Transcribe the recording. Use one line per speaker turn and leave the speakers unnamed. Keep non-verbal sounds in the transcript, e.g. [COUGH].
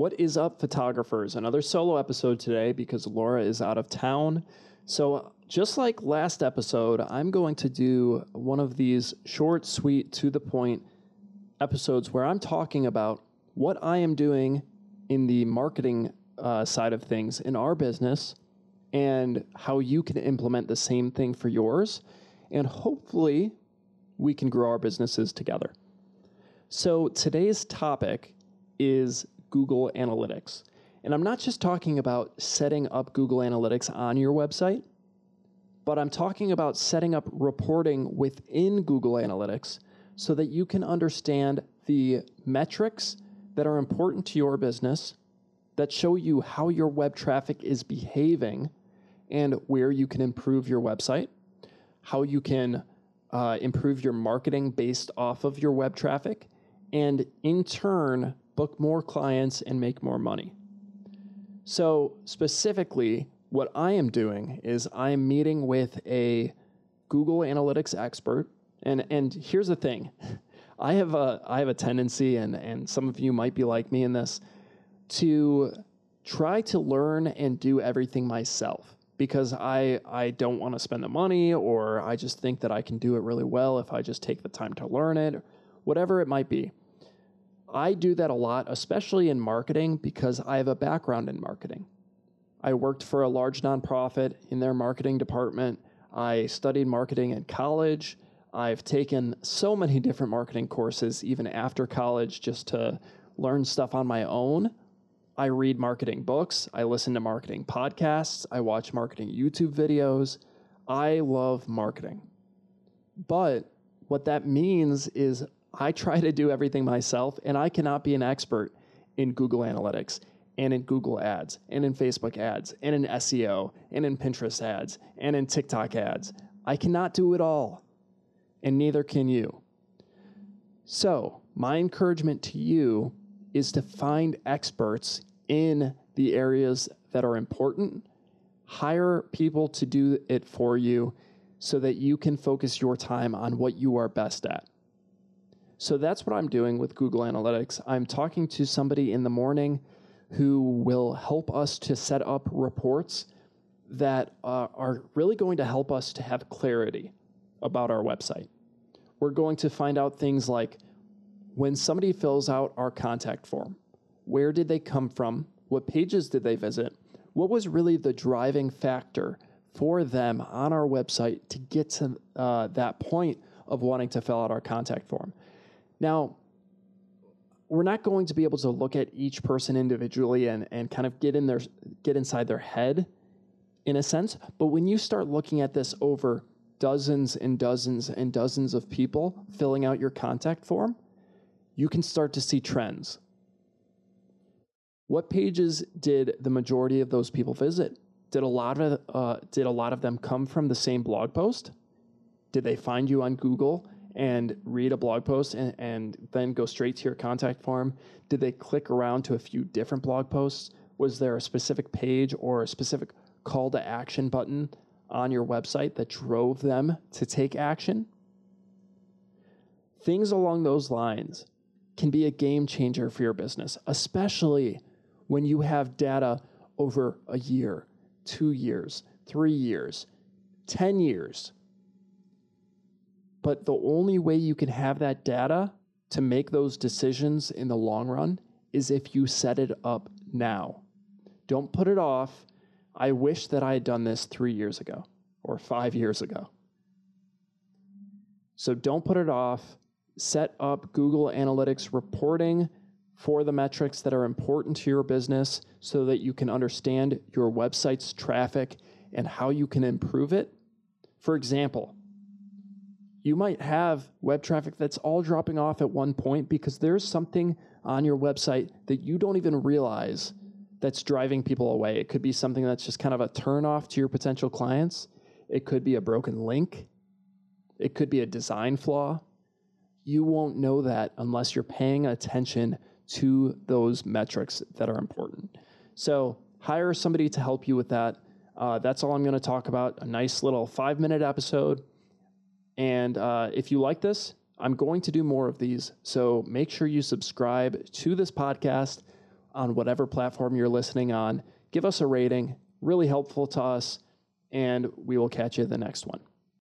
What is up, photographers? Another solo episode today because Laura is out of town. So, just like last episode, I'm going to do one of these short, sweet, to the point episodes where I'm talking about what I am doing in the marketing uh, side of things in our business and how you can implement the same thing for yours. And hopefully, we can grow our businesses together. So, today's topic is Google Analytics. And I'm not just talking about setting up Google Analytics on your website, but I'm talking about setting up reporting within Google Analytics so that you can understand the metrics that are important to your business that show you how your web traffic is behaving and where you can improve your website, how you can uh, improve your marketing based off of your web traffic, and in turn, book more clients and make more money. So, specifically, what I am doing is I am meeting with a Google Analytics expert. And, and here's the thing [LAUGHS] I have a, I have a tendency, and, and some of you might be like me in this, to try to learn and do everything myself because I, I don't want to spend the money or I just think that I can do it really well if I just take the time to learn it, whatever it might be. I do that a lot, especially in marketing, because I have a background in marketing. I worked for a large nonprofit in their marketing department. I studied marketing in college. I've taken so many [LAUGHS] different marketing courses, even after college, just to learn stuff on my own. I read marketing books. I listen to marketing podcasts. I watch marketing YouTube videos. I love marketing. But what that means is I try to do everything myself, and I cannot be an expert in Google Analytics and in Google ads and in Facebook ads and in SEO and in Pinterest ads and in TikTok ads. I cannot do it all, and neither can you. So, my encouragement to you is to find experts in the areas that are important, hire people to do it for you so that you can focus your time on what you are best at. So that's what I'm doing with Google Analytics. I'm talking to somebody in the morning who will help us to set up reports that uh, are really going to help us to have clarity about our website. We're going to find out things like when somebody fills out our contact form, where did they come from? What pages did they visit? What was really the driving factor for them on our website to get to uh, that point of wanting to fill out our contact form? Now, we're not going to be able to look at each person individually and, and kind of get in their get inside their head in a sense. But when you start looking at this over dozens and dozens and dozens of people filling out your contact form, you can start to see trends. What pages did the majority of those people visit? Did a lot of uh, did a lot of them come from the same blog post? Did they find you on Google and read a blog post and, and then go straight to your contact form? Did they click around to a few different blog posts? Was there a specific page or a specific call to action button on your website that drove them to take action? Things along those lines can be a game changer for your business, especially when you have data over a year, two years, three years, 10 years but the only way you can have that data to make those decisions in the long run is if you set it up now. Don't put it off. I wish that I had done this three years ago or five years ago. So don't put it off. Set up Google Analytics reporting for the metrics that are important to your business so that you can understand your website's traffic and how you can improve it. For example, you might have web traffic that's all dropping off at one point because there's something on your website that you don't even realize that's driving people away. It could be something that's just kind of a turn off to your potential clients. It could be a broken link. It could be a design flaw. You won't know that unless you're paying attention to those metrics that are important. So, hire somebody to help you with that. Uh, that's all I'm going to talk about. A nice little five minute episode and uh, if you like this, I'm going to do more of these. So make sure you subscribe to this podcast. on whatever platform you're listening on. Give us a rating, really helpful to us, and we will catch you the next one.